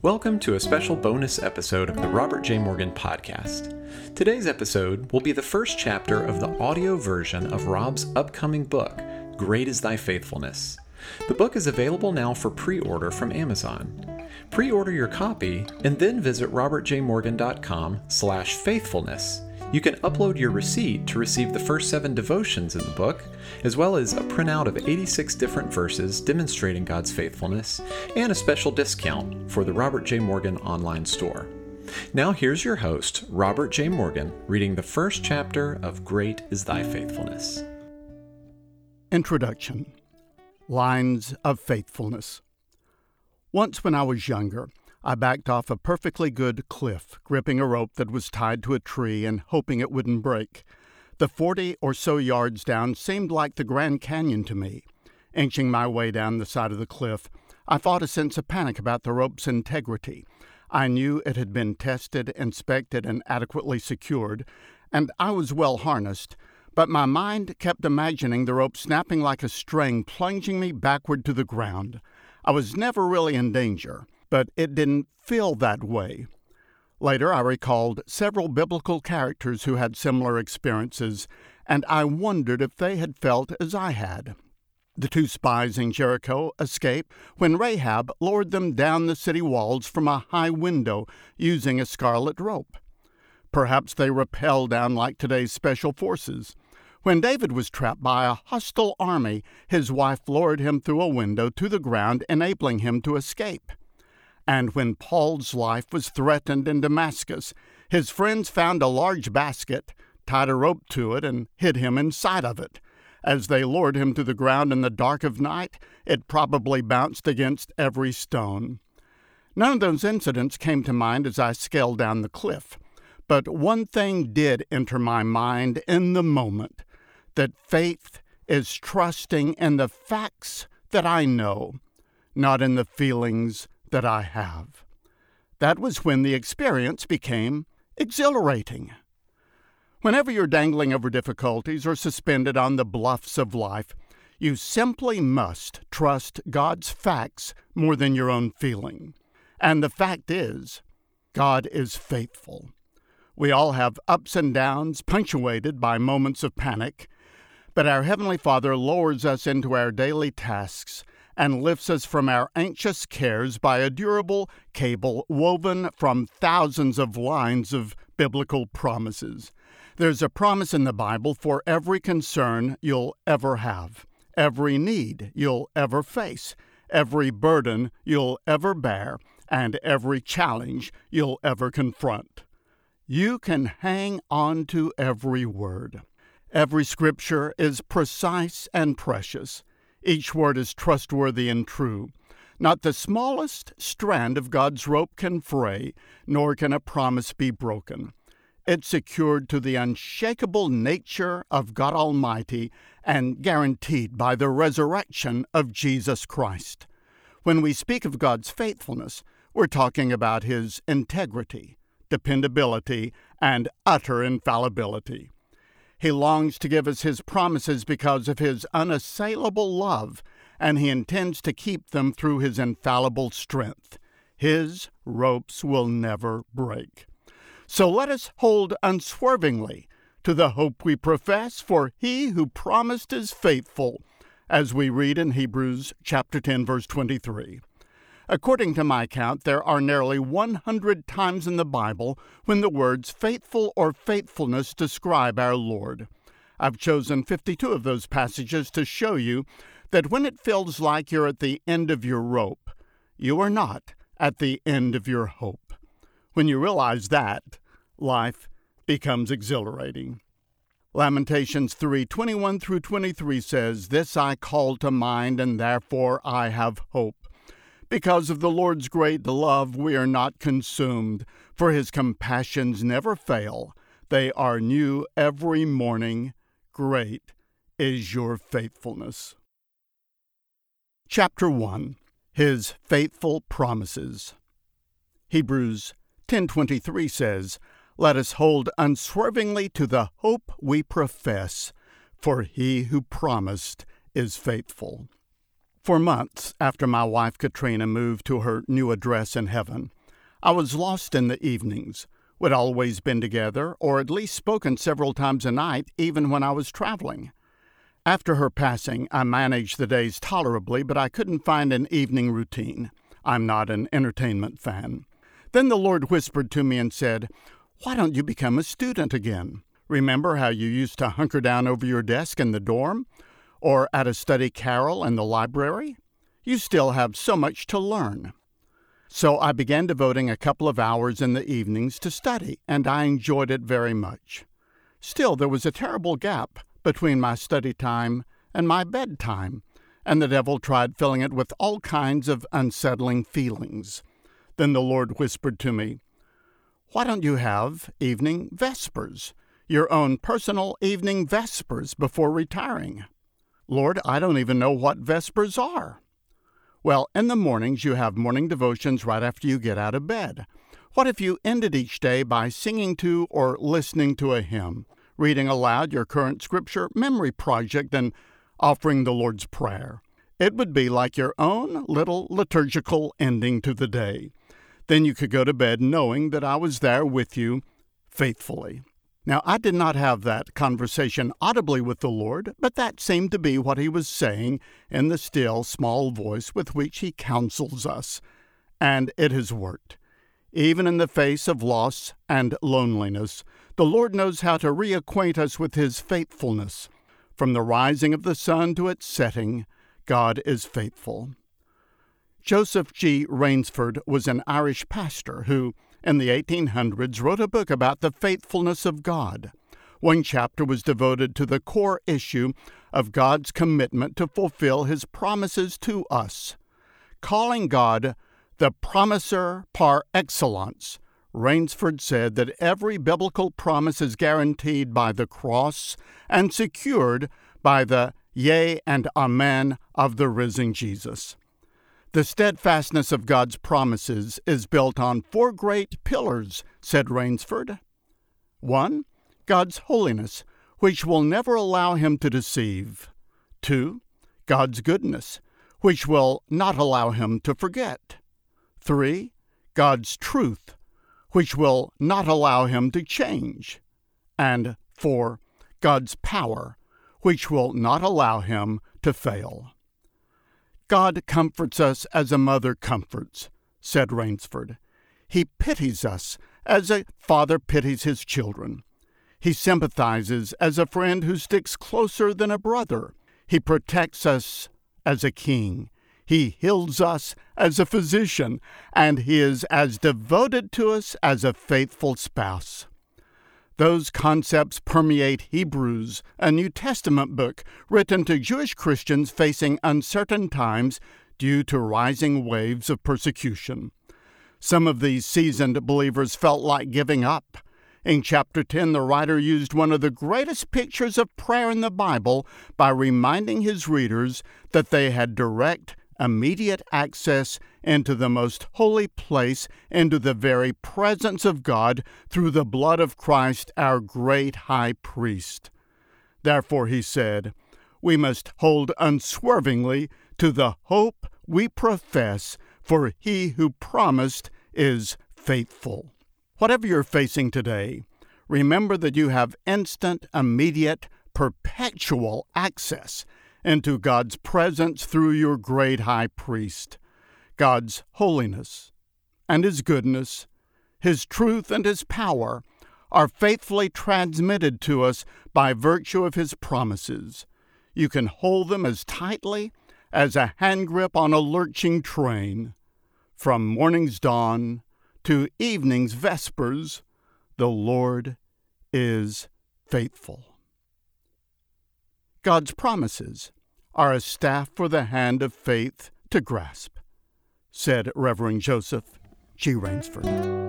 Welcome to a special bonus episode of the Robert J. Morgan Podcast. Today's episode will be the first chapter of the audio version of Rob's upcoming book, Great is Thy Faithfulness. The book is available now for pre order from Amazon. Pre order your copy and then visit robertjmorgan.com slash faithfulness you can upload your receipt to receive the first seven devotions in the book, as well as a printout of 86 different verses demonstrating God's faithfulness, and a special discount for the Robert J. Morgan online store. Now, here's your host, Robert J. Morgan, reading the first chapter of Great is Thy Faithfulness. Introduction Lines of Faithfulness. Once when I was younger, I backed off a perfectly good cliff, gripping a rope that was tied to a tree and hoping it wouldn't break. The forty or so yards down seemed like the Grand Canyon to me. Inching my way down the side of the cliff, I fought a sense of panic about the rope's integrity. I knew it had been tested, inspected, and adequately secured, and I was well harnessed, but my mind kept imagining the rope snapping like a string, plunging me backward to the ground. I was never really in danger but it didn't feel that way. Later, I recalled several biblical characters who had similar experiences, and I wondered if they had felt as I had. The two spies in Jericho escaped when Rahab lowered them down the city walls from a high window using a scarlet rope. Perhaps they rappelled down like today's special forces. When David was trapped by a hostile army, his wife lowered him through a window to the ground, enabling him to escape. And when Paul's life was threatened in Damascus, his friends found a large basket, tied a rope to it, and hid him inside of it. As they lowered him to the ground in the dark of night, it probably bounced against every stone. None of those incidents came to mind as I scaled down the cliff, but one thing did enter my mind in the moment that faith is trusting in the facts that I know, not in the feelings that I have. That was when the experience became exhilarating. Whenever you're dangling over difficulties or suspended on the bluffs of life, you simply must trust God's facts more than your own feeling. And the fact is, God is faithful. We all have ups and downs, punctuated by moments of panic, but our Heavenly Father lowers us into our daily tasks and lifts us from our anxious cares by a durable cable woven from thousands of lines of biblical promises. There's a promise in the Bible for every concern you'll ever have, every need you'll ever face, every burden you'll ever bear, and every challenge you'll ever confront. You can hang on to every word. Every scripture is precise and precious. Each word is trustworthy and true. Not the smallest strand of God's rope can fray, nor can a promise be broken. It's secured to the unshakable nature of God Almighty and guaranteed by the resurrection of Jesus Christ. When we speak of God's faithfulness, we're talking about His integrity, dependability, and utter infallibility. He longs to give us his promises because of his unassailable love, and he intends to keep them through his infallible strength. His ropes will never break. So let us hold unswervingly to the hope we profess, for he who promised is faithful, as we read in Hebrews chapter 10 verse 23. According to my count, there are nearly 100 times in the Bible when the words faithful or faithfulness describe our Lord. I've chosen 52 of those passages to show you that when it feels like you're at the end of your rope, you are not at the end of your hope. When you realize that, life becomes exhilarating. Lamentations 3:21 through 23 says, "This I call to mind and therefore I have hope." Because of the Lord's great love, we are not consumed, for his compassions never fail. They are new every morning. Great is your faithfulness. Chapter 1 His Faithful Promises. Hebrews 10:23 says, "Let us hold unswervingly to the hope we profess, for he who promised is faithful." For months after my wife Katrina moved to her new address in heaven, I was lost in the evenings. We'd always been together, or at least spoken several times a night, even when I was traveling. After her passing, I managed the days tolerably, but I couldn't find an evening routine. I'm not an entertainment fan. Then the Lord whispered to me and said, Why don't you become a student again? Remember how you used to hunker down over your desk in the dorm? Or at a study carrel in the library, you still have so much to learn. So I began devoting a couple of hours in the evenings to study, and I enjoyed it very much. Still, there was a terrible gap between my study time and my bedtime, and the devil tried filling it with all kinds of unsettling feelings. Then the Lord whispered to me, Why don't you have evening vespers, your own personal evening vespers before retiring? Lord, I don't even know what Vespers are. Well, in the mornings you have morning devotions right after you get out of bed. What if you ended each day by singing to or listening to a hymn, reading aloud your current scripture memory project, and offering the Lord's Prayer? It would be like your own little liturgical ending to the day. Then you could go to bed knowing that I was there with you faithfully. Now, I did not have that conversation audibly with the Lord, but that seemed to be what he was saying in the still, small voice with which he counsels us. And it has worked. Even in the face of loss and loneliness, the Lord knows how to reacquaint us with his faithfulness. From the rising of the sun to its setting, God is faithful. Joseph G. Rainsford was an Irish pastor who, in the 1800s, wrote a book about the faithfulness of God. One chapter was devoted to the core issue of God's commitment to fulfill his promises to us. Calling God the promiser par excellence, Rainsford said that every biblical promise is guaranteed by the cross and secured by the yea and amen of the risen Jesus. The steadfastness of God's promises is built on four great pillars, said Rainsford. One, God's holiness, which will never allow him to deceive. Two, God's goodness, which will not allow him to forget. Three, God's truth, which will not allow him to change. And four, God's power, which will not allow him to fail. God comforts us as a mother comforts, said Rainsford. He pities us as a father pities his children. He sympathizes as a friend who sticks closer than a brother. He protects us as a king. He heals us as a physician, and he is as devoted to us as a faithful spouse. Those concepts permeate Hebrews, a New Testament book written to Jewish Christians facing uncertain times due to rising waves of persecution. Some of these seasoned believers felt like giving up. In chapter 10, the writer used one of the greatest pictures of prayer in the Bible by reminding his readers that they had direct immediate access into the most holy place, into the very presence of God through the blood of Christ, our great high priest. Therefore, he said, we must hold unswervingly to the hope we profess, for he who promised is faithful. Whatever you're facing today, remember that you have instant, immediate, perpetual access into God's presence through your great high priest. God's holiness and His goodness, His truth and His power are faithfully transmitted to us by virtue of His promises. You can hold them as tightly as a hand grip on a lurching train. From morning's dawn to evening's vespers, the Lord is faithful. God's promises are a staff for the hand of faith to grasp, said Reverend Joseph G. Rainsford.